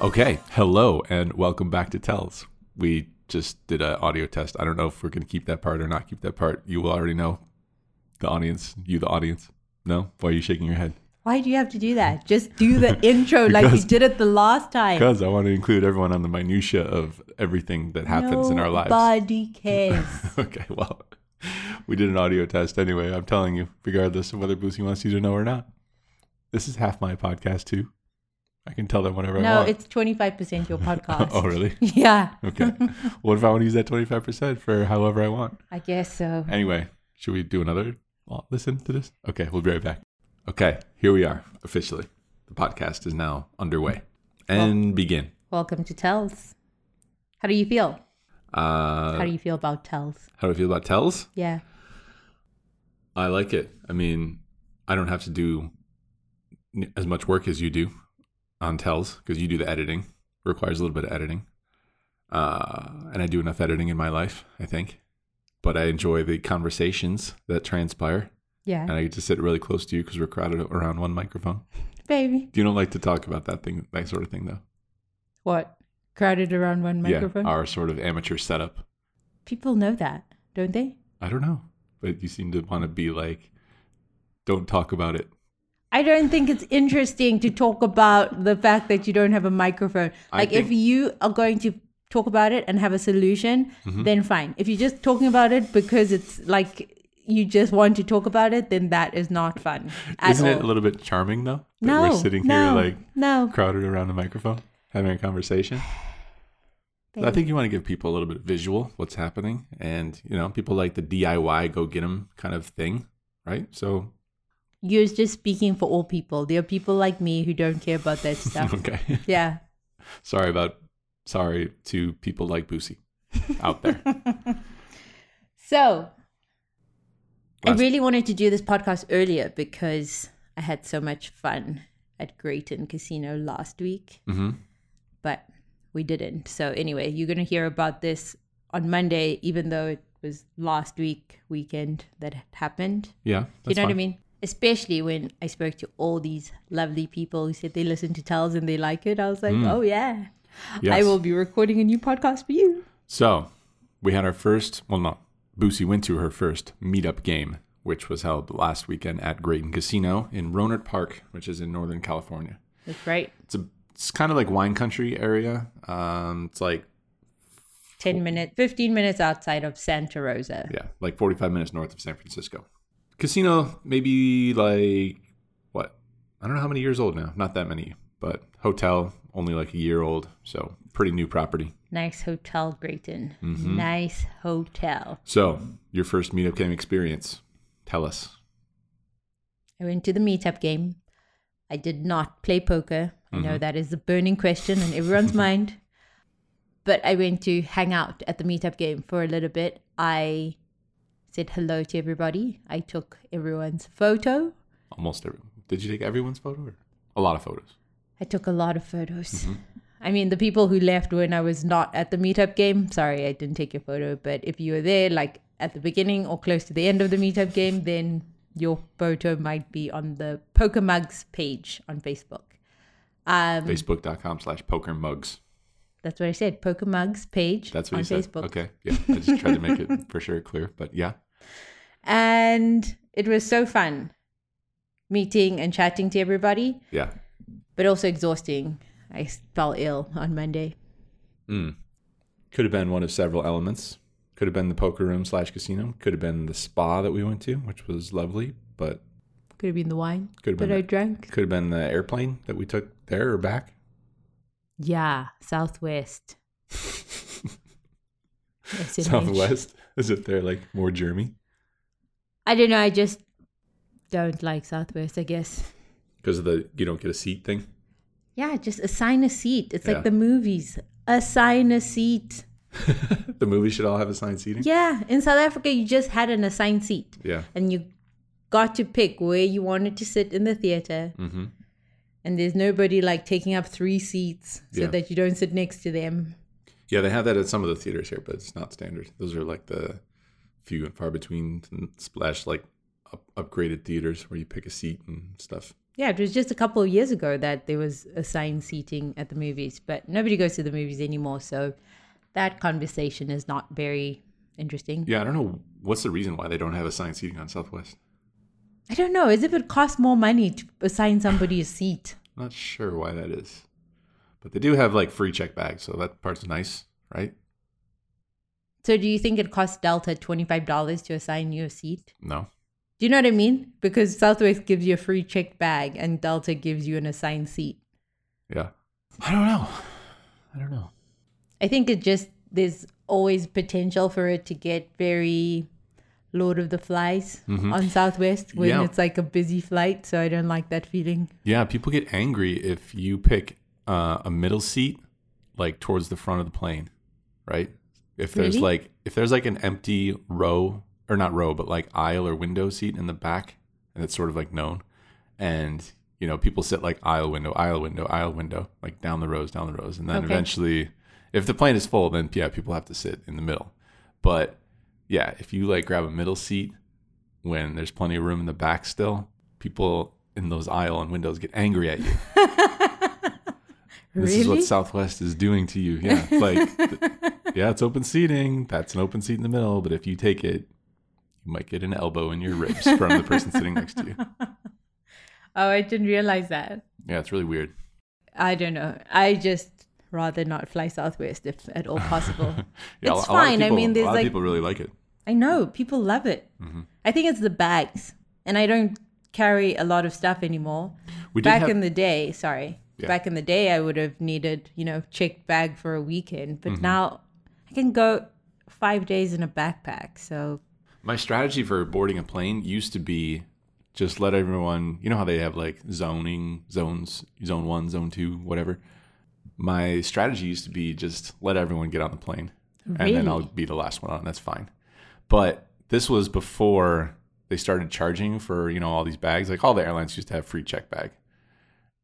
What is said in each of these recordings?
Okay, hello and welcome back to Tells. We just did an audio test. I don't know if we're going to keep that part or not keep that part. You will already know. The audience, you, the audience. No? Why are you shaking your head? Why do you have to do that? Just do the intro like you did it the last time. Because I want to include everyone on the minutia of everything that happens in our lives. Nobody cares. okay, well, we did an audio test anyway. I'm telling you, regardless of whether Boosie wants you to know or not. This is half my podcast too. I can tell them whatever I want. no, it's 25% your podcast. oh, really? Yeah, Okay. what if I want to use that 25% for however I want? I guess so. Anyway, should we do another well, listen to this? Okay, we'll be right back. Okay, here we are officially. The podcast is now underway. And begin. Welcome to Tells. How do you feel? Uh, How do you feel about Tells? how do I feel about tells? Yeah. I like it. I mean, I don't have to do as much work as you do on tells because you do the editing. requires a little bit of editing, uh, and I do enough editing in my life, I think. But I enjoy the conversations that transpire, Yeah. and I get to sit really close to you because we're crowded around one microphone. Baby. You don't like to talk about that thing, that sort of thing, though. What? Crowded around one microphone? Yeah, our sort of amateur setup. People know that, don't they? I don't know, but you seem to want to be like, don't talk about it. I don't think it's interesting to talk about the fact that you don't have a microphone. Like, if you are going to talk about it and have a solution, Mm-hmm. then fine. If you're just talking about it because it's like you just want to talk about it, then that is not fun Isn't all. it a little bit charming though? That no, we're sitting no, here like no. crowded around a microphone having a conversation. I think you want to give people a little bit visual what's happening, and you know, people like the DIY go get them kind of thing, right? So You're just speaking for all people. There are people like me who don't care about that stuff. okay, yeah. sorry about sorry to people like Boosie out there. So, I really wanted to do this podcast earlier because I had so much fun at Graton Casino last week, hmm but we didn't. So, anyway, you're going to hear about this on Monday, even though it was last week weekend that it happened. Yeah, you know what I mean? Especially when I spoke to all these lovely people who said they listen to Tells and they like it. I was like, mm. oh, yeah. I will be recording a new podcast for you. So we had our first. Well, no, Boosie went to her first meetup game, which was held last weekend at Graton Casino in Rohnert Park, which is in Northern California. That's right. It's a it's kind of like wine country area. Um, it's like 10 minutes, 15 minutes outside of Santa Rosa. yeah, like 45 minutes north of San Francisco. Casino, maybe like what? I don't know how many years old now. Not that many, but hotel only like a year old. So pretty new property. Nice hotel, Graton. Mm-hmm. Nice hotel. So your first meetup game experience. Tell us. I went to the meetup game. I did not play poker. I Mm-hmm. know that is a burning question in everyone's mind. But I went to hang out at the meetup game for a little bit. I said hello to everybody. I took everyone's photo. Almost every. Did you take everyone's photo? Or? A lot of photos. I took a lot of photos. I mean, the people who left when I was not at the meetup game, sorry, I didn't take your photo. But if you were there, like at the beginning or close to the end of the meetup game, then your photo might be on the Poker Mugs page on Facebook. Um, Facebook.com slash poker mugs. that's what I said. Poker Mugs page That's what on you said. Facebook. Okay. Yeah. I just tried to make it for sure clear. But yeah. And it was so fun meeting and chatting to everybody, Yeah. but also exhausting. I fell ill on Monday. Mm. Could have been one of several elements. Could have been the poker room slash casino. Could have been the spa that we went to, which was lovely. But Could have been the wine could have that been I drank. could have been the airplane that we took there or back. Yeah, Southwest. SMH. Southwest. Is it there like more germy? I don't know. I just don't like Southwest. I guess. Because of the you don't get a seat thing. Yeah, just assign a seat. It's Yeah. like the movies. Assign a seat. the movie should all have assigned seating. Yeah, in South Africa, you just had an assigned seat, Yeah. and you got to pick where you wanted to sit in the theater. Mm-hmm. And there's nobody like taking up three seats so Yeah. that you don't sit next to them. Yeah, they have that at some of the theaters here, but it's not standard. Those are like the few and far between splash like up- upgraded theaters where you pick a seat and stuff. Yeah, it was just a couple of years ago that there was assigned seating at the movies, but nobody goes to the movies anymore. So that conversation is not very interesting. Yeah, I don't know what's the reason why they don't have assigned seating on Southwest. I don't know. As if it costs more money to assign somebody a seat. Not sure why that is, but they do have like free check bags, so that part's nice, right? So do you think it costs Delta $25 to assign you a seat? No, Do you know what I mean? Because Southwest gives you a free checked bag and Delta gives you an assigned seat. yeah, I don't know. I don't know. I think it just there's always potential for it to get very Lord of the Flies on Southwest when Yeah. it's like a busy flight. So I don't like that feeling. Yeah, people get angry if you pick uh, a middle seat, like towards the front of the plane, right? If there's Really? like if there's like an empty row or not row, but like aisle or window seat in the back, and it's sort of like known, and you know people sit like aisle window, aisle window, aisle window, like down the rows, down the rows, and then Okay. eventually, if the plane is full, then yeah, people have to sit in the middle. But yeah, if you like grab a middle seat when there's plenty of room in the back still, people in those aisle and windows get angry at you. This is what Southwest is doing to you. Yeah. Like, yeah, it's open seating. That's an open seat in the middle. But if you take it, you might get an elbow in your ribs from the person sitting next to you. Oh, I didn't realize that. Yeah, it's really weird. I don't know. I just rather not fly Southwest if at all possible. Yeah, it's a lot of fine. I people- mean, a there's lot like of people really like it. I know people love it. Mm-hmm. I think it's the bags, and I don't carry a lot of stuff anymore. We Back have, in the day, sorry, Yeah. back in the day, I would have needed you know checked bag for a weekend, Mm-hmm. but now I can go five days in a backpack. So my strategy for boarding a plane used to be just let everyone, you know how they have like zoning zones, zone one, zone two, whatever. My strategy used to be just let everyone get on the plane and then I'll be the last one on. That's fine. But this was before they started charging for, you know, all these bags. Like all the airlines used to have free check bag.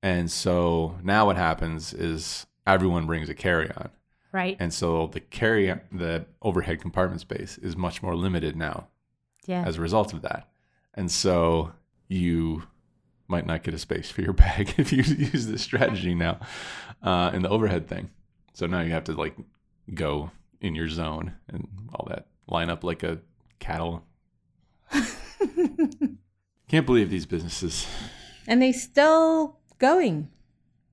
And so now what happens is everyone brings a carry on. right, And so the carry the overhead compartment space is much more limited now yeah, as a result of that. And so you might not get a space for your bag if you use this strategy now uh, in the overhead thing. So now you have to like go in your zone and all that, line up like a cattle. Can't believe these businesses. and they still going,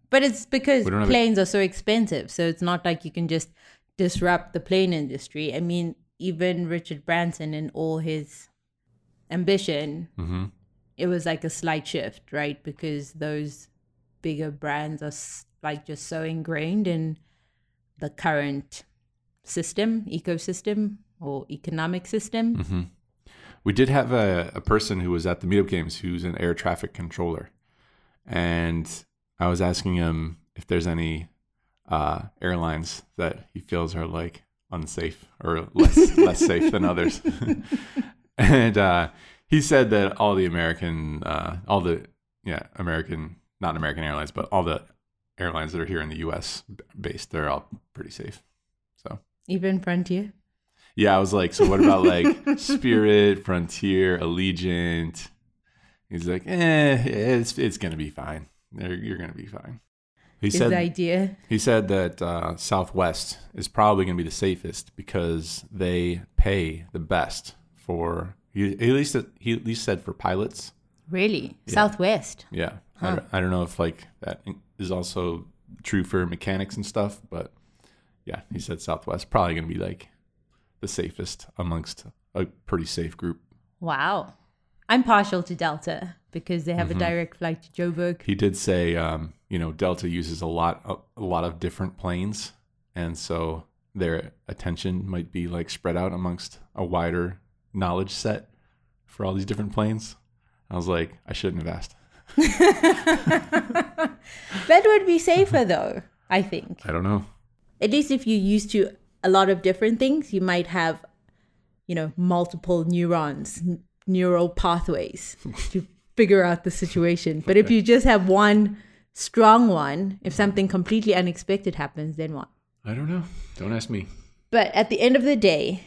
but it's because We a- planes are so expensive. So it's not like you can just disrupt the plane industry. I mean, even Richard Branson and all his ambition hmm it was like a slight shift, right? Because those bigger brands are like just so ingrained in the current system, ecosystem, or economic system. hmm We did have a, a person who was at the meetup games who's an air traffic controller. And I was asking him if there's any uh, airlines that he feels are like unsafe or less less safe than others. and uh, he said that all the American, uh, all the yeah American, not American Airlines, but all the airlines that are here in the U.S. based, they're all pretty safe. So Even Frontier. yeah, I was like, so what about like Spirit, Frontier, Allegiant? He's like, eh, it's it's gonna be fine. You're, you're gonna be fine. He Is said idea. he said that uh, Southwest is probably gonna be the safest because they pay the best for. He, at least he at least said for pilots. Really? Southwest. Yeah, I, don't, I don't know if like that is also true for mechanics and stuff, but yeah, he said Southwest probably gonna be like the safest amongst a pretty safe group. Wow. I'm partial to Delta because they have Mm-hmm. a direct flight to Joburg. He did say, um, you know, Delta uses a lot, a, a lot of different planes, and so their attention might be like spread out amongst a wider knowledge set for all these different planes. I was like, I shouldn't have asked. That would be safer though, I think. I don't know. At least if you're used to a lot of different things, you might have, you know, multiple neurons, n- neural pathways to figure out the situation. But if you just have one strong one, if mm-hmm. something completely unexpected happens, then what? I don't know. Don't ask me. But at the end of the day,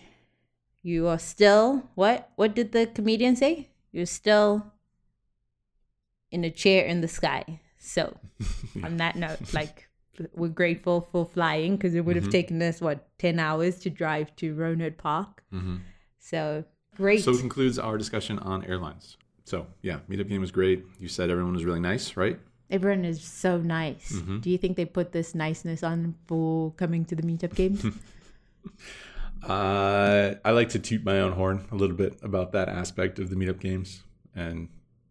you are still what? What did the comedian say? you're still in a chair in the sky. So, on that note, like we're grateful for flying because it would have taken us what ten hours to drive to Rohnert Park. So great. So it concludes our discussion on airlines. So yeah, meetup game was great. You said everyone was really nice, right? Everyone is so nice. Mm-hmm. Do you think they put this niceness on for coming to the meetup games? Uh, I like to toot my own horn a little bit about that aspect of the meetup games, and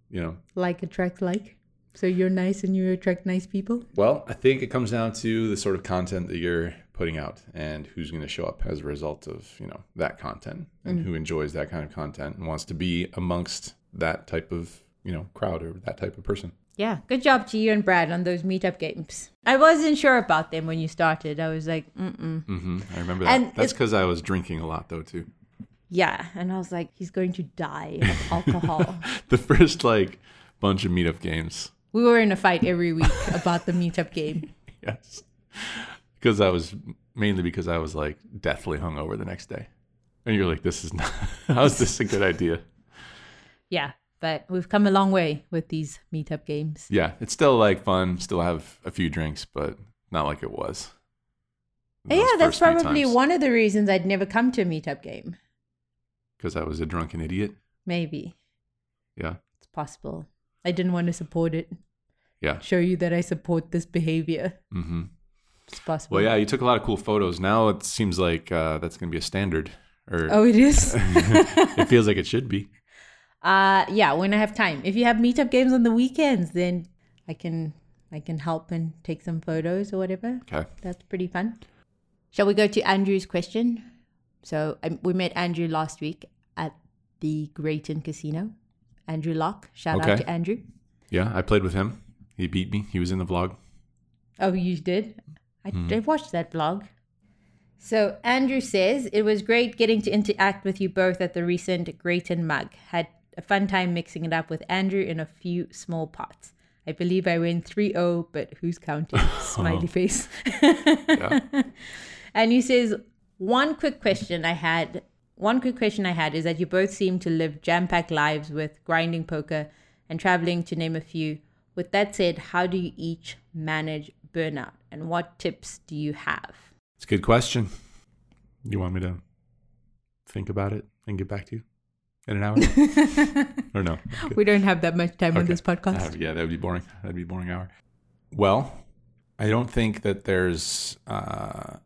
you know, like attract like. So you're nice and you attract nice people. well, I think it comes down to the sort of content that you're putting out and who's going to show up as a result of you know that content and who enjoys that kind of content and wants to be amongst that type of you know crowd or that type of person. Yeah, good job to you and Brad on those meetup games. I wasn't sure about them when you started. I was like, mm-mm. hmm I remember that. And That's because I was drinking a lot though too. Yeah, and I was like, he's going to die of alcohol. The first like bunch of meetup games we were in a fight every week about the meetup game. Yes. Because I was mainly because I was like deathly hungover the next day. And you're like, this is not, how is this a good idea? Yeah, but we've come a long way with these meetup games. Yeah, it's still like fun, still have a few drinks, but not like it was. yeah, that's probably one of the reasons I'd never come to a meetup game. Because I was a drunken idiot. Maybe Yeah. it's possible. I didn't want to support it. Yeah. Show you that I support this behavior. Mm-hmm. It's possible. Well, yeah, you took a lot of cool photos. Now it seems like uh, that's going to be a standard, or Oh, it is. it feels like it should be. Uh yeah, when I have time. If you have meetup games on the weekends, then I can I can help and take some photos or whatever. Okay. That's pretty fun. Shall we go to Andrew's question? So um, we met Andrew last week at the Graton Casino. Andrew Locke. Shout out to Andrew. Yeah, I played with him. He beat me. He was in the vlog. Oh, you did? I, I watched that vlog. So Andrew says it was great getting to interact with you both at the recent Graton mug. Had a fun time mixing it up with Andrew in a few small pots. I believe I win 3-0, but who's counting? Oh. Smiley face. Yeah. And he says, one quick question I had, one quick question I had is that you both seem to live jam-packed lives with grinding poker and traveling to name a few. With that said, how do you each manage burnout and what tips do you have? It's a good question. You want me to think about it and get back to you in an hour? or no? Okay. We don't have that much time on this podcast. Uh, yeah, that would be boring. That'd be a boring hour. Well, I don't think that there's. Uh,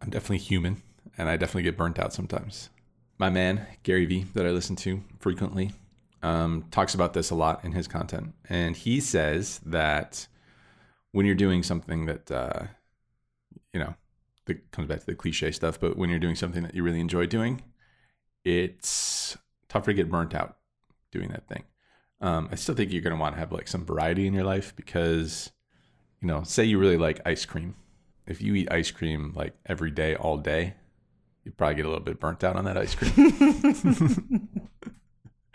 I'm definitely human, and I definitely get burnt out sometimes. My man Gary Vee, that I listen to frequently, um, talks about this a lot in his content, and he says that when you're doing something that, uh, you know, that comes back to the cliche stuff, but when you're doing something that you really enjoy doing, it's tougher to get burnt out doing that thing. Um, I still think you're going to want to have like some variety in your life because, you know, say you really like ice cream. If you eat ice cream like every day, all day, you probably get a little bit burnt out on that ice cream.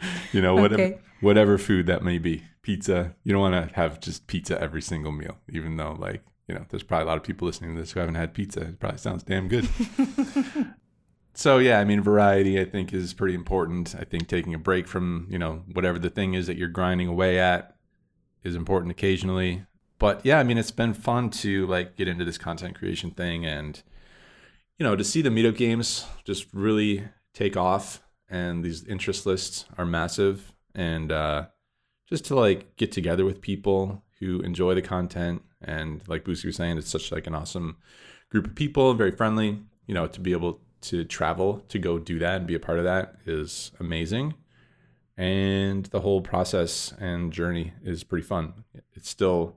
you know, whatever Okay. whatever food that may be, pizza. You don't want to have just pizza every single meal, even though like you know, there's probably a lot of people listening to this who haven't had pizza. It probably sounds damn good. So yeah, I mean, variety I think is pretty important. I think taking a break from you know whatever the thing is that you're grinding away at is important occasionally. But yeah, I mean, it's been fun to like get into this content creation thing and you know to see the meetup games just really take off and these interest lists are massive and uh, just to like get together with people who enjoy the content and like Boosie was saying, it's such like an awesome group of people, very friendly. You know, to be able to travel to go do that and be a part of that is amazing. And the whole process and journey is pretty fun. It's still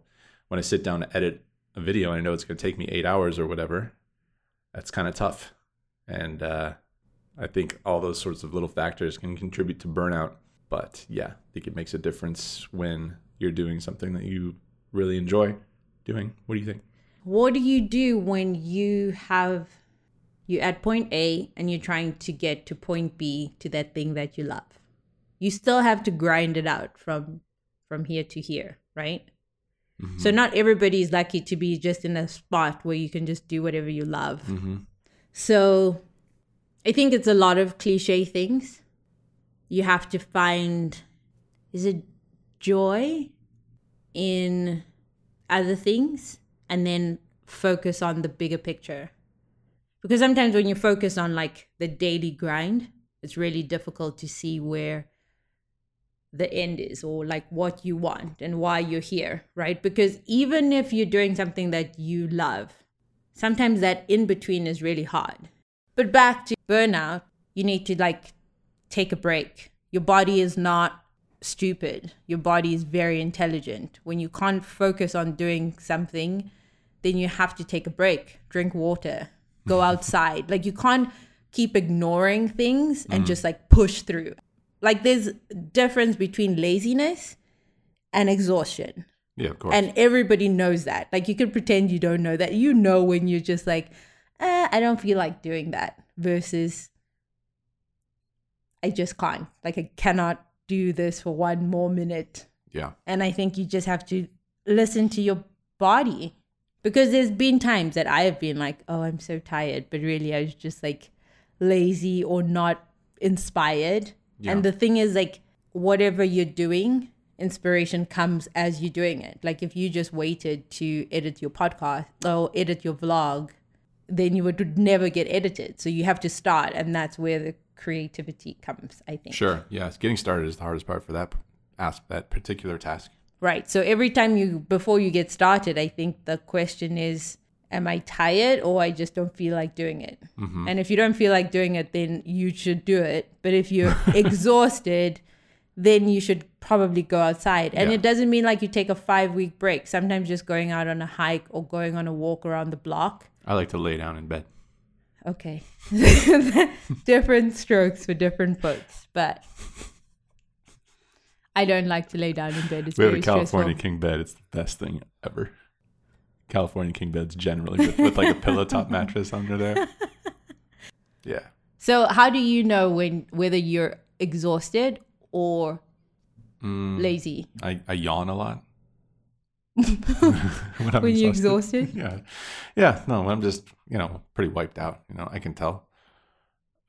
when I sit down to edit a video and I know it's going to take me eight hours or whatever, that's kind of tough. And uh, I think all those sorts of little factors can contribute to burnout. But yeah, I think it makes a difference when you're doing something that you really enjoy doing. What do you think? What do you do when you have you're at point A and you're trying to get to point B to that thing that you love? You still have to grind it out from from here to here, right? So not everybody's lucky to be just in a spot where you can just do whatever you love. Mm-hmm. So I think it's a lot of cliche things. you have to find is it joy in other things and then focus on the bigger picture. Because sometimes when you focus on like the daily grind, it's really difficult to see where the end is or like what you want and why you're here, right? Because even if you're doing something that you love, sometimes that in between is really hard. But back to burnout, you need to like take a break. Your body is not stupid. Your body is very intelligent. When you can't focus on doing something, then you have to take a break, drink water, go outside. like you can't keep ignoring things and mm. just like push through like there's difference between laziness and exhaustion. Yeah, of course. And everybody knows that. Like you can pretend you don't know that. You know when you're just like, eh, I don't feel like doing that versus I just can't. Like I cannot do this for one more minute. Yeah. And I think you just have to listen to your body. Because there's been times that I have been like, oh, I'm so tired, but really I was just like lazy or not inspired. Yeah. And the thing is, like, whatever you're doing, inspiration comes as you're doing it. Like, if you just waited to edit your podcast or edit your vlog, then you would never get edited. So you have to start, and that's where the creativity comes, I think. Sure. Yes. Getting started is the hardest part for that ask that particular task. Right. So every time you before you get started, I think the question is am I tired or I just don't feel like doing it? Mm-hmm. And if you don't feel like doing it, then you should do it. But if you're exhausted, then you should probably go outside. And yeah. it doesn't mean like you take a five week break. Sometimes just going out on a hike or going on a walk around the block. I like to lay down in bed. Okay. different strokes for different folks. But I don't like to lay down in bed. It's we have a California stressful. king bed. It's the best thing ever. California king beds generally with, with like a pillow top mattress under there. Yeah. So how do you know when whether you're exhausted or mm, lazy? I, I yawn a lot. when, when you're exhausted? Yeah. Yeah. No, I'm just, you know, pretty wiped out. You know, I can tell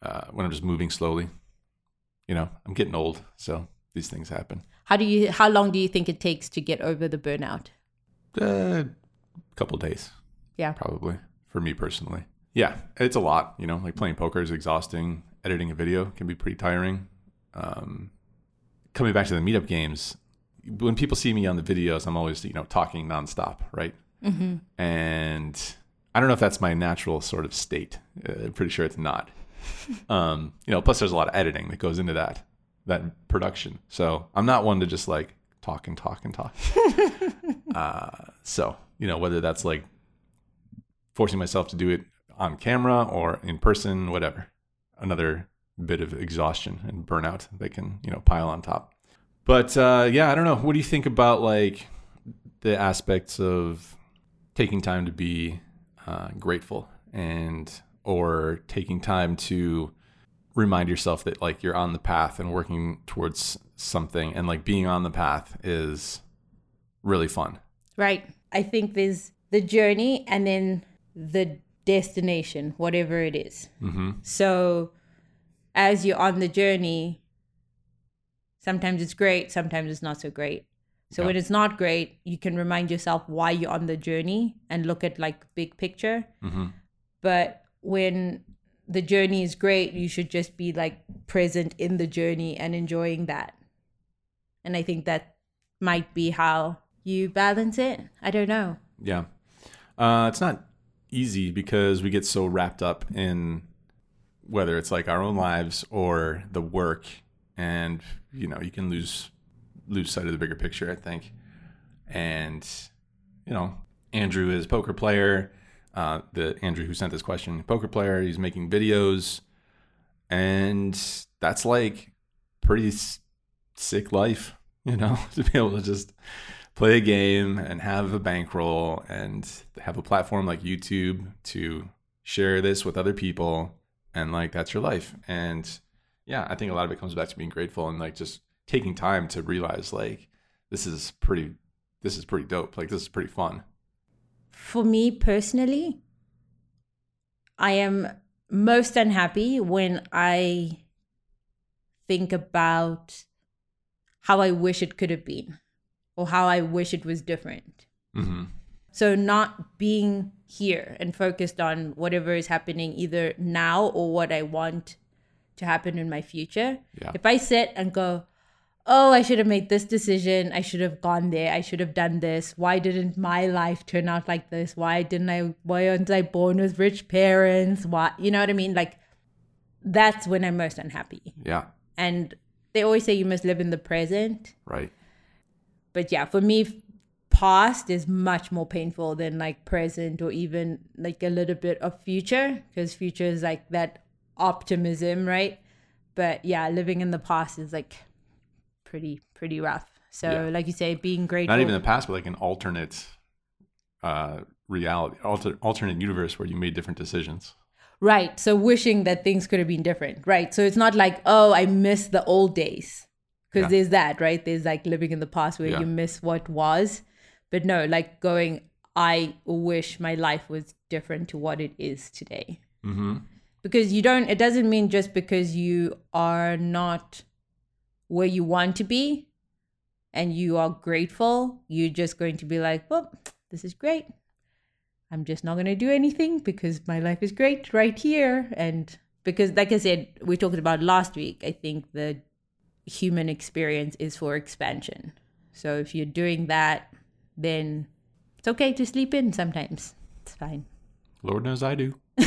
uh, when I'm just moving slowly. You know, I'm getting old. So these things happen. How do you, how long do you think it takes to get over the burnout? Uh, couple days. Yeah. Probably for me personally. Yeah, it's a lot, you know, like playing poker is exhausting. Editing a video can be pretty tiring. Um, coming back to the meetup games, when people see me on the videos, I'm always, you know, talking nonstop, right? Mm-hmm. And I don't know if that's my natural sort of state. Uh, I'm pretty sure it's not. um, you know, plus there's a lot of editing that goes into that, that production. So I'm not one to just like talk and talk and talk. uh, so you know, whether that's like forcing myself to do it on camera or in person, whatever. Another bit of exhaustion and burnout that can, you know, pile on top. But uh, yeah, I don't know. What do you think about like the aspects of taking time to be uh, grateful and or taking time to remind yourself that like you're on the path and working towards something and like being on the path is really fun. Right. I think there's the journey and then the destination, whatever it is. Mm-hmm. So as you're on the journey, sometimes it's great, sometimes it's not so great. So yeah. when it's not great, you can remind yourself why you're on the journey and look at like big picture. Mm-hmm. But when the journey is great, you should just be like present in the journey and enjoying that. And I think that might be how you balance it. I don't know. Yeah. Uh, it's not easy because we get so wrapped up in whether it's like our own lives or the work and you know you can lose lose sight of the bigger picture i think and you know andrew is poker player uh, the andrew who sent this question poker player he's making videos and that's like pretty sick life you know to be able to just play a game and have a bankroll and have a platform like YouTube to share this with other people and like that's your life. And yeah i think a lot of it comes back to being grateful and like just taking time to realize like this is pretty this is pretty dope. Like this is pretty fun for me personally i am most unhappy when i think about how I wish it could have been or how I wish it was different. hmm So not being here and focused on whatever is happening either now or what I want to happen in my future. Yeah. If I sit and go, "Oh, I should have made this decision. I should have gone there. I should have done this. Why didn't my life turn out like this? Why didn't I why aren't I born with rich parents? Why you know what I mean? Like that's when I'm most unhappy. Yeah. And they always say you must live in the present Right. but yeah, for me, past is much more painful than like present or even like a little bit of future because future is like that optimism, right? But yeah, living in the past is like pretty pretty rough. So Yeah. like you say, being grateful. Not even the past, but like an alternate uh, reality, alter, alternate universe where you made different decisions. Right. So wishing that things could have been different. Right. So it's not like, oh, I miss the old days. Because Yeah. there's that, right? There's like living in the past where Yeah. you miss what was. But no, like going, I wish my life was different to what it is today. Mm-hmm. Because you don't, it doesn't mean just because you are not where you want to be and you are grateful, you're just going to be like, well, this is great. I'm just not going to do anything because my life is great right here. And because, like I said, we talked about last week, I think the human experience is for expansion. So if you're doing that, then it's okay to sleep in sometimes. It's fine. Lord knows I do.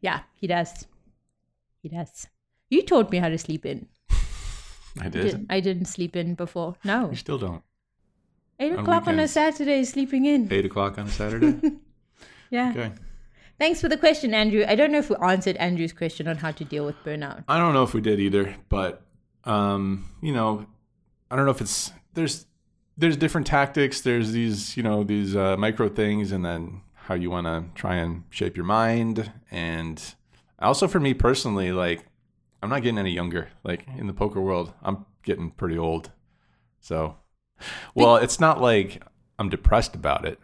Yeah, he does. He does. You taught me how to sleep in. I Did- did. I didn't sleep in before. No. You still don't. Eight On o'clock on a. Saturday, sleeping in. Eight o'clock on a Saturday. Yeah. okay. Thanks for the question, Andrew. I don't know if we answered Andrew's question on how to deal with burnout. I don't know if we did either, but um, you know, I don't know if it's there's there's different tactics. There's these you know these uh, micro things, and then how you want to try and shape your mind. And also for me personally, like I'm not getting any younger. Like in the poker world, I'm getting pretty old. So, well, it's not like I'm depressed about it,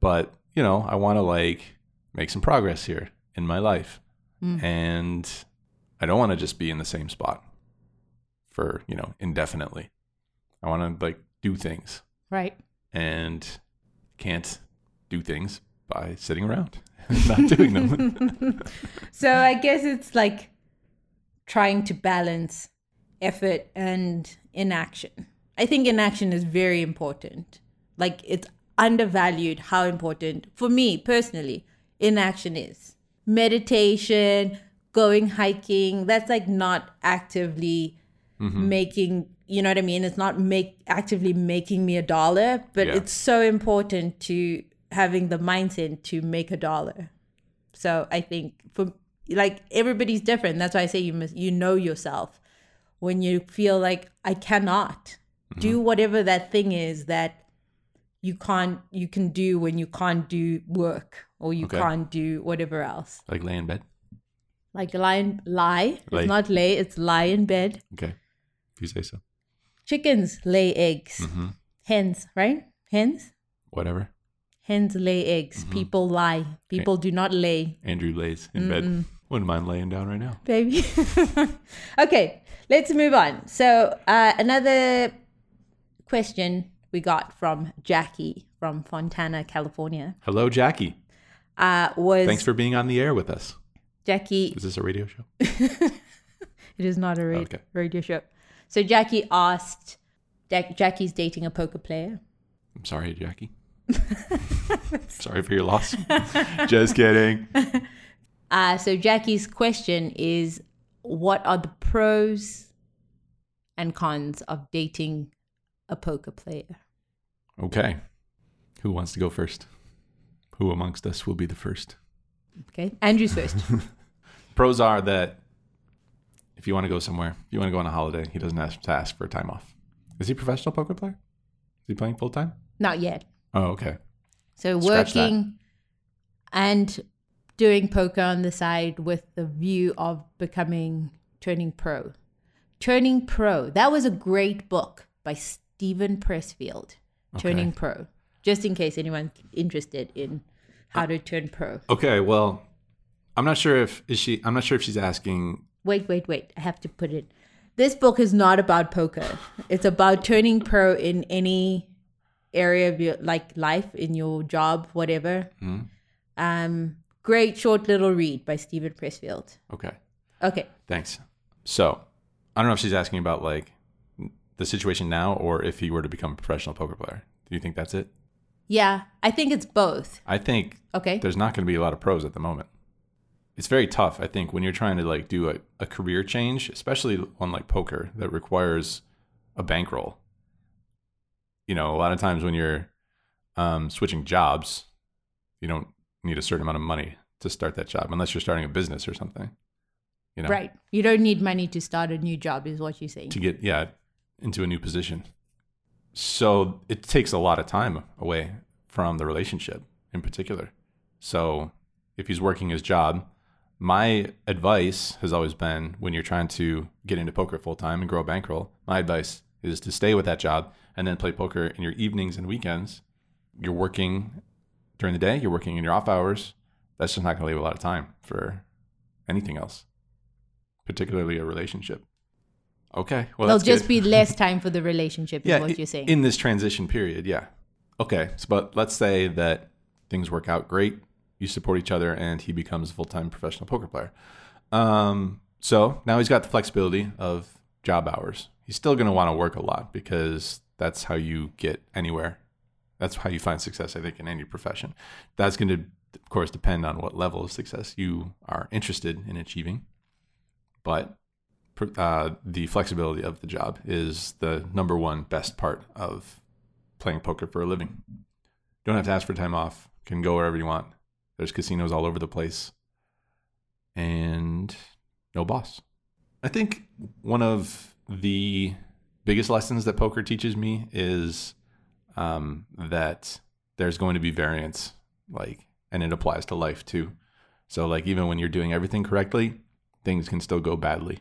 but you know, I want to like make some progress here in my life. Mm. And I don't want to just be in the same spot for, you know, indefinitely. I want to like do things Right. and can't do things by sitting around and not doing them. So I guess it's like trying to balance effort and inaction. I think inaction is very important. Like it's undervalued how important for me personally inaction is. Meditation, going hiking, that's like not actively mm-hmm. making you know what I mean? It's not make actively making me a dollar, but Yeah. it's so important to having the mindset to make a dollar. So I think for like everybody's different. That's why I say you must you know yourself when you feel like I cannot do whatever that thing is that you can't you can do when you can't do work or you Okay. can't do whatever else. like lay in bed. Like lie in, lie. Lay. It's not lay, it's lie in bed. Okay. If you say so. Chickens lay eggs. hmm Hens, right? Hens? Whatever. Hens lay eggs. People lie. People do not lay. Andrew lays in bed. Wouldn't mind laying down right now. baby. okay, let's move on. So, uh, another question we got from Jackie from Fontana, California, Hello, Jackie. uh, was Thanks for being on the air with us. Jackie. Is this a radio show? It is not a ra- Okay. radio show. So, Jackie asked, Jack- Jackie's dating a poker player. I'm sorry, Jackie. sorry for your loss. Just kidding. Uh, so, Jackie's question is What are the pros and cons of dating a poker player? Okay. Who wants to go first? Who amongst us will be the first? Okay, Andrew's first. Pros are that if you want to go somewhere, if you want to go on a holiday, he doesn't have to ask for time off. Is he a professional poker player? Is he playing full time? Not yet. Oh, okay. So Scratch that. working and doing poker on the side with the view of becoming turning pro. Turning Pro. That was a great book by Steven Pressfield. Turning Pro. Just in case anyone's interested in how to turn pro. Okay, well, I'm not sure if is she I'm not sure if she's asking wait, wait, wait. I have to put it. This book is not about poker. It's about turning pro in any area of your like life, in your job, whatever. Um, great short little read by Steven Pressfield. Okay. Okay. Thanks. So, I don't know if she's asking about like the situation now or if he were to become a professional poker player. Do you think that's it? Yeah, I think it's both. I think Okay. there's not going to be a lot of pros at the moment. It's very tough, I think, when you're trying to like do a, a career change, especially one like poker that requires a bankroll. You know, a lot of times when you're um, switching jobs, you don't need a certain amount of money to start that job unless you're starting a business or something. You know, Right. You don't need money to start a new job, is what you're saying. to get yeah into a new position. So it takes a lot of time away from the relationship in particular. So if he's working his job, my advice has always been when you're trying to get into poker full time and grow a bankroll, my advice is to stay with that job and then play poker in your evenings and weekends. You're working during the day, you're working in your off hours. That's just not going to leave a lot of time for anything else, particularly a relationship. Okay. Well, There'll just good. be less time for the relationship, is yeah, what you're saying. in this transition period. Yeah. Okay. So, but let's say that things work out great. You support each other, and he becomes a full time professional poker player. Um, so now he's got the flexibility of job hours. He's still going to want to work a lot because that's how you get anywhere. That's how you find success, I think, in any profession. That's going to, of course, depend on what level of success you are interested in achieving. But uh, the flexibility of the job is the number one best part of playing poker for a living. Don't have to ask for time off. Can go wherever you want. There's casinos all over the place, and no boss. I think one of the biggest lessons that poker teaches me is um, that there's going to be variance, like, and it applies to life too. So, like, even when you're doing everything correctly, things can still go badly.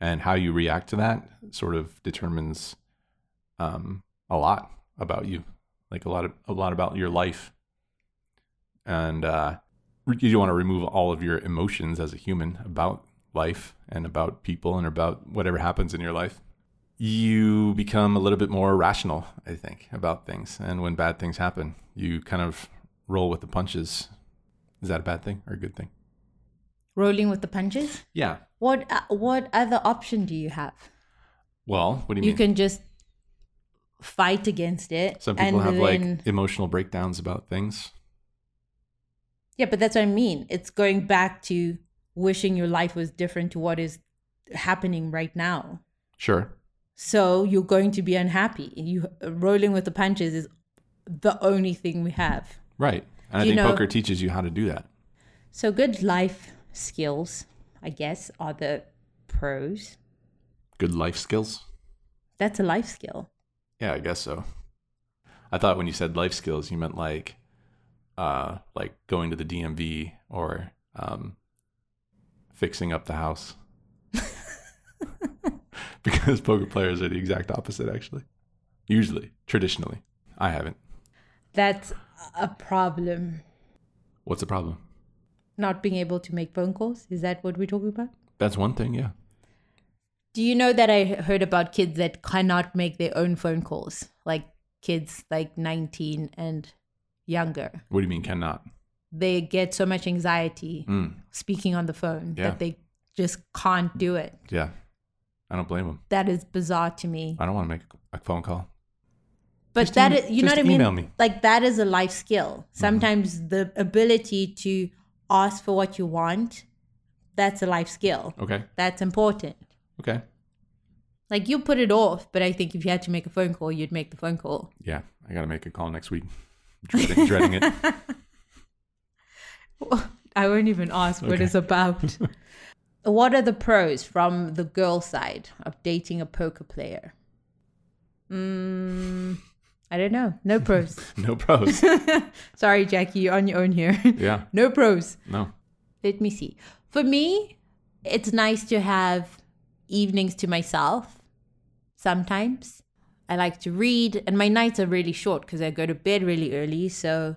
And how you react to that sort of determines um, a lot about you like a lot of a lot about your life. And uh, you want to remove all of your emotions as a human about life and about people and about whatever happens in your life you become a little bit more rational i think about things and when bad things happen you kind of roll with the punches is that a bad thing or a good thing Rolling with the punches? yeah What uh, what other option do you have? well what do you, You mean You can just fight against it. Some people have then, like emotional breakdowns about things. Yeah, but that's what I mean. It's going back to wishing your life was different to what is happening right now. Sure. So you're going to be unhappy. You rolling with the punches is the only thing we have. Right. And I You think know- poker teaches you how to do that. So good life skills, I guess, are the pros. Good life skills. That's a life skill. Yeah, I guess so. I thought when you said life skills, you meant like, uh, like going to the DMV or um, fixing up the house. because poker players are the exact opposite, actually. Usually, traditionally, I haven't. That's a problem. What's the problem? Not being able to make phone calls. Is that what we're talking about? That's one thing, yeah. Do you know that I heard about kids that cannot make their own phone calls? Like kids like 19 and younger. What do you mean cannot? They get so much anxiety Mm, speaking on the phone Yeah. that they just can't do it. yeah, I don't blame them. That is bizarre to me. I don't want to make a phone call. But Just that em- is, you know what I mean? email me. Mm-hmm. Like that is a life skill. Sometimes the ability to ask for what you want, that's a life skill. Okay. That's important. Okay. Like you put it off, but I think if you had to make a phone call, you'd make the phone call. Yeah, I got to make a call next week. Dreading, dreading it. I won't even ask what it's about. what are the pros from the girl side of dating a poker player? Mm, I don't know. No pros. No pros. Sorry, Jackie, you're on your own here. Yeah. no pros. No. Let me see. For me, it's nice to have evenings to myself sometimes. I like to read, and my nights are really short because I go to bed really early. So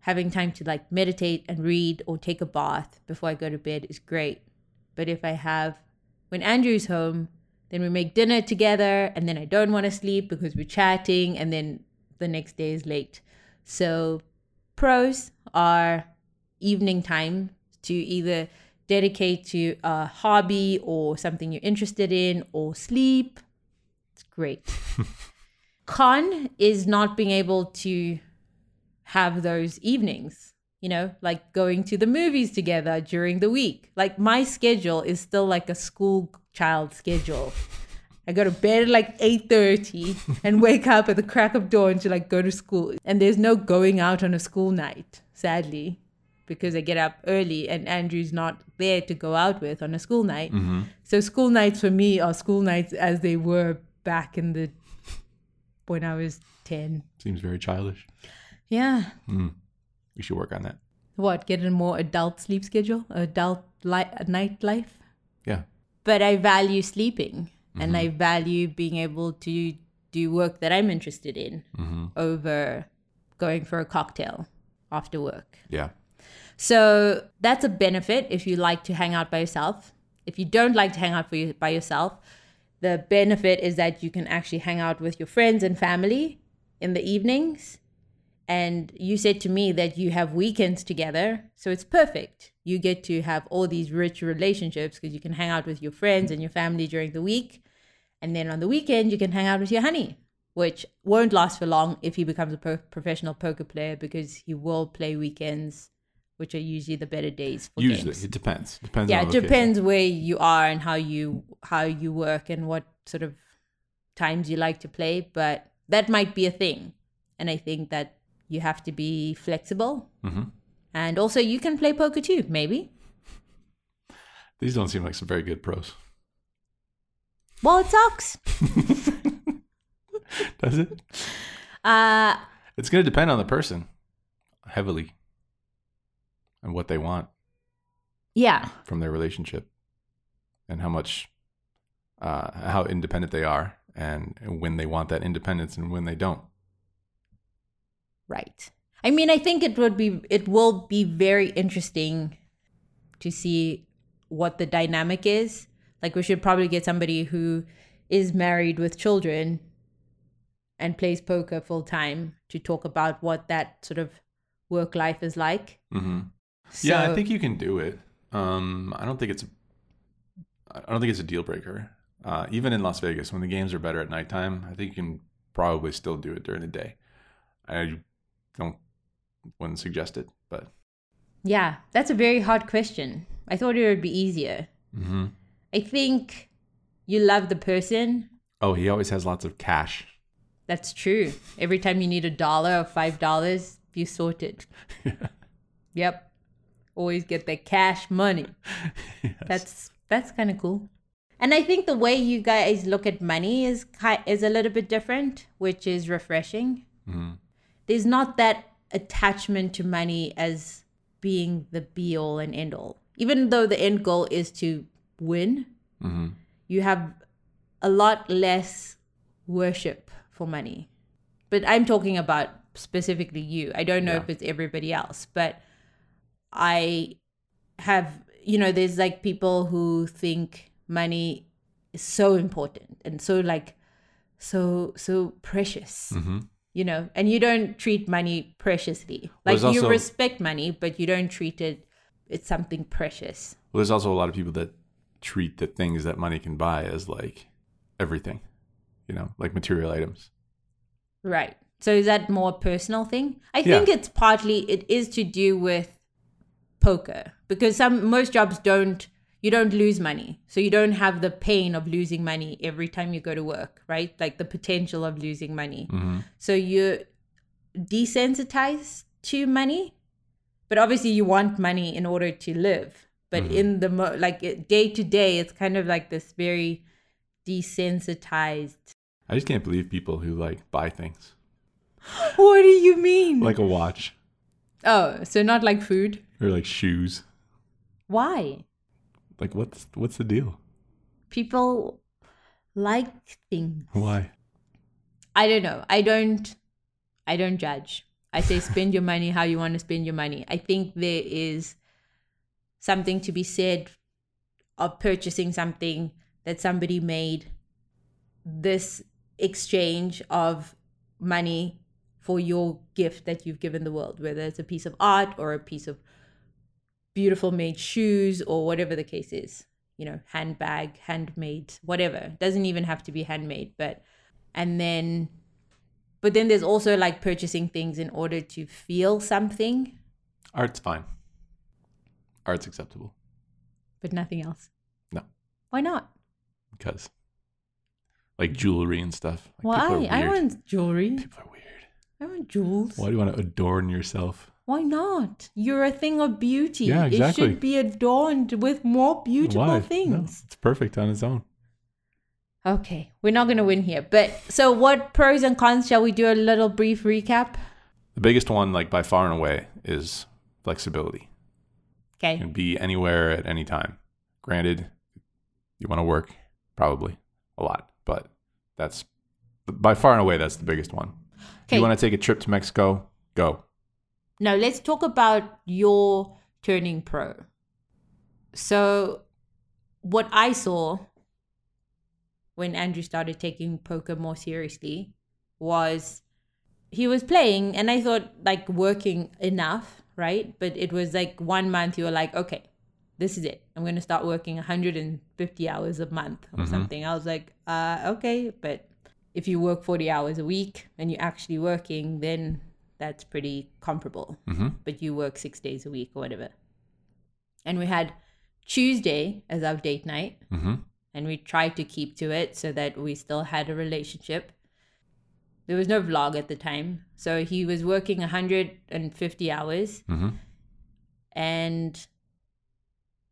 having time to like meditate and read or take a bath before I go to bed is great. But if I have when Andrew's home, then we make dinner together, and then I don't want to sleep because we're chatting, and then the next day is late. So, pros are evening time to either dedicate to a hobby or something you're interested in or sleep. It's great. Con is not being able to have those evenings, you know, like going to the movies together during the week. Like my schedule is still like a school child schedule. I go to bed at like 8:30 and wake up at the crack of dawn to like go to school. And there's no going out on a school night, sadly, because I get up early and Andrew's not there to go out with on a school night. Mm-hmm. So school nights for me are school nights as they were back in the when I was 10. Seems very childish. Yeah. Hmm. We should work on that. What, get a more adult sleep schedule? Adult li- night life? Yeah. But I value sleeping and I mm-hmm. value being able to do work that I'm interested in mm-hmm. over going for a cocktail after work. Yeah. So that's a benefit if you like to hang out by yourself. If you don't like to hang out for you, by yourself, the benefit is that you can actually hang out with your friends and family in the evenings. And you said to me that you have weekends together. So it's perfect. You get to have all these rich relationships because you can hang out with your friends and your family during the week. And then on the weekend, you can hang out with your honey, which won't last for long if he becomes a pro- professional poker player because he will play weekends, which are usually the better days for Usually, games. it depends. Depends. Yeah, it depends where you are and how you how you work and what sort of times you like to play, but that might be a thing. And I think that you have to be flexible. Mhm. And also you can play poker too, maybe. These don't seem like some very good pros. Well, it sucks. Does it? Uh It's going to depend on the person heavily and what they want yeah. from their relationship and how much, uh, how independent they are and when they want that independence and when they don't. Right. I mean, I think it would be it will be very interesting to see what the dynamic is. Like we should probably get somebody who is married with children and plays poker full time to talk about what that sort of work life is like. hmm yeah, I think you can do it. Um, I don't think it's, I don't think it's a deal breaker. Uh, even in Las Vegas, when the games are better at nighttime, I think you can probably still do it during the day. I don't, wouldn't suggest it, but Yeah, that's a very hard question. I thought it would be easier. hmm I think you love the person. oh, he always has lots of cash. That's true. Every time you need a dollar or five dollars, you sort it. Yep. Always get that cash money. That's that's kind of cool. And I think the way you guys look at money is is a little bit different, which is refreshing. Mhm. There's not that attachment to money as being the be all and end all. Even though the end goal is to win, hmm you have a lot less worship for money. But I'm talking about specifically you. I don't know Yeah. if it's everybody else, but I have, you know, there's like people who think money is so important and so like so so precious. hmm You know, and you don't treat money preciously. Like you also- respect money, but you don't treat it it's something precious. Well, there's also a lot of people that treat the things that money can buy as like everything, you know, like material items. Right. So is that more personal thing? I Yeah. think it's partly it is to do with poker because some most jobs don't you don't lose money. So you don't have the pain of losing money every time you go to work, right? Like the potential of losing money. hmm So you're desensitized to money, but obviously you want money in order to live. But Mhm. in the mo- like day to day, it's kind of like this very desensitized. I just can't believe people who like buy things What do you mean? like a watch oh, so not like food. or like shoes. Why? Like what's what's the deal? People like things. Why? I don't know. I don't I don't judge. I say spend your money how you want to spend your money. I think there is something to be said of purchasing something that somebody made, this exchange of money for your gift that you've given the world, whether it's a piece of art or a piece of beautiful made shoes or whatever the case is, you know, handbag, handmade, whatever. Doesn't even have to be handmade, but and then but then there's also like purchasing things in order to feel something, Art's fine. Art's acceptable but nothing else. No. Why not? because, like jewelry and stuff. Like, people are Why? I weird. want jewelry. People are weird. I want jewels. Why do you want to adorn yourself? Why not? You're a thing of beauty. Yeah, exactly. It should be adorned with more beautiful Why? No, things. it's perfect on its own. Okay, we're not going to win here. But so, what pros and cons? Shall we do a little brief recap? The biggest one, like by far and away, is flexibility. You Okay. can be anywhere at any time. Granted, you want to work probably a lot, but that's by far and away that's the biggest one. Okay. you want to take a trip to Mexico, go. Now, let's talk about your turning pro. So, what I saw when Andrew started taking poker more seriously was he was playing, and I thought like working enough, right? But it was like one month you were like, okay, this is it. I'm going to start working 150 hours a month or something. I was like, uh, okay, but if you work 40 hours a week and you're actually working, then that's pretty comparable. hmm But you work six days a week or whatever. And we had Tuesday as our date night, hmm and we tried to keep to it so that we still had a relationship. There was no vlog at the time. So he was working 150 hours hmm and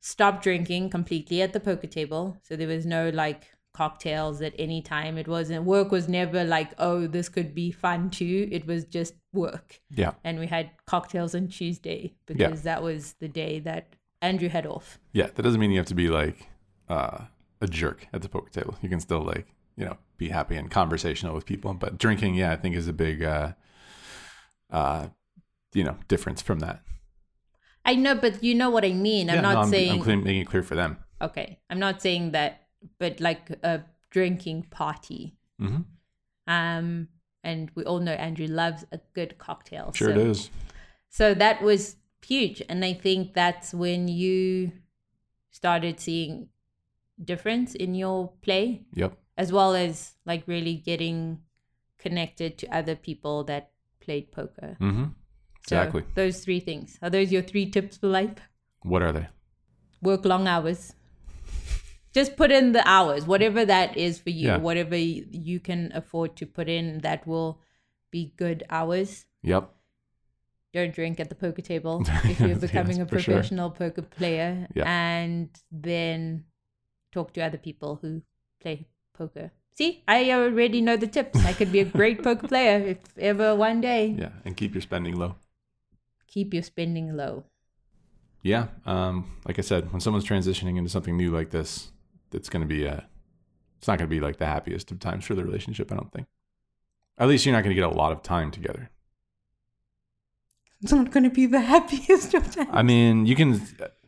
stopped drinking completely at the poker table. So there was no like cocktails at any time. It wasn't work was never like, oh, this could be fun too. It was just work. Yeah. And we had cocktails on Tuesday because that was the day that Andrew had off. Yeah. That doesn't mean you have to be like uh, a jerk at the poker table. You can still like, you know, be happy and conversational with people. But drinking, yeah, I think is a big, uh, uh, you know, difference from that. I know, but you know what I mean. I'm Yeah, not no, I'm, saying I'm making it clear for them. okay. I'm not saying that, but like a drinking party. hmm Um, and we all know Andrew loves a good cocktail. Sure, so, it is. So that was huge, and I think that's when you started seeing difference in your play, Yep. as well as like really getting connected to other people that played poker. Mm-hmm. So Exactly. those three things. Are those your three tips for life? What are they? Work long hours. Just put in the hours, whatever that is for you, Yeah. whatever you can afford to put in that will be good hours. Yep. Don't drink at the poker table if you're Yes, becoming a for sure. professional poker player. Yeah. And then talk to other people who play poker. See, I already know the tips. I could be a great poker player if ever one day. Yeah. And keep your spending low. Keep your spending low. Yeah. Um, like I said, when someone's transitioning into something new like this, it's going to be, a it's not going to be like the happiest of times for the relationship, I don't think. At least you're not going to get a lot of time together. It's not going to be the happiest of times. I mean, you can,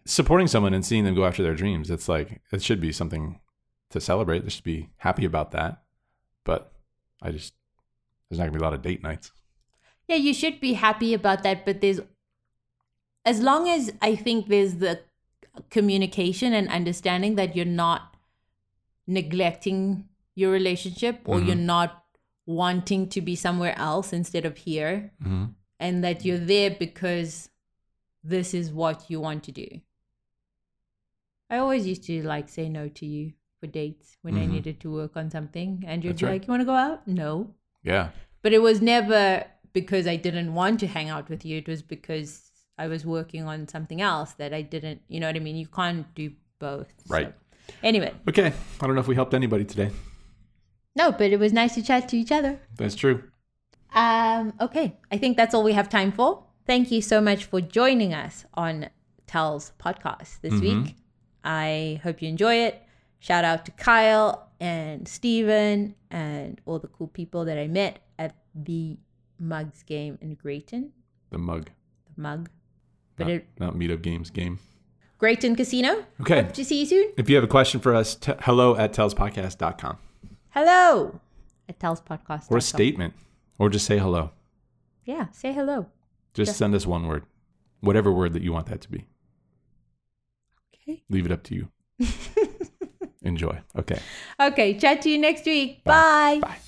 supporting someone and seeing them go after their dreams, it's like, it should be something to celebrate. They should be happy about that. But I just, there's not going to be a lot of date nights. Yeah, you should be happy about that, but there's as long as I think there's the communication and understanding that you're not neglecting your relationship or you're not wanting to be somewhere else instead of here hmm and that you're there because this is what you want to do. I always used to like say no to you for dates when I Mhm. needed to work on something and you'd That's be right. like, "You want to go out?" No Yeah. but it was never because I didn't want to hang out with you. It was because I was working on something else that I didn't, you know what I mean? You can't do both. so. Right. Anyway, Okay. I don't know if we helped anybody today. no, but it was nice to chat to each other. That's true. Um, okay, I think that's all we have time for. Thank you so much for joining us on Tel's podcast this week. I hope you enjoy it. Shout out to Kyle and Steven and all the cool people that I met at the Mugs game in Graton. The mug, The mug. But not, it not meetup games game. Graton Casino. Okay. Hope to see you soon. If you have a question for us, t- hello at tellspodcast.com Hello at Tells Podcast. or a statement or just say hello. Yeah, say hello. Just send us one word, whatever word that you want that to be. Okay. Leave it up to you. Enjoy. Okay. Okay, chat to you next week. Bye. Bye.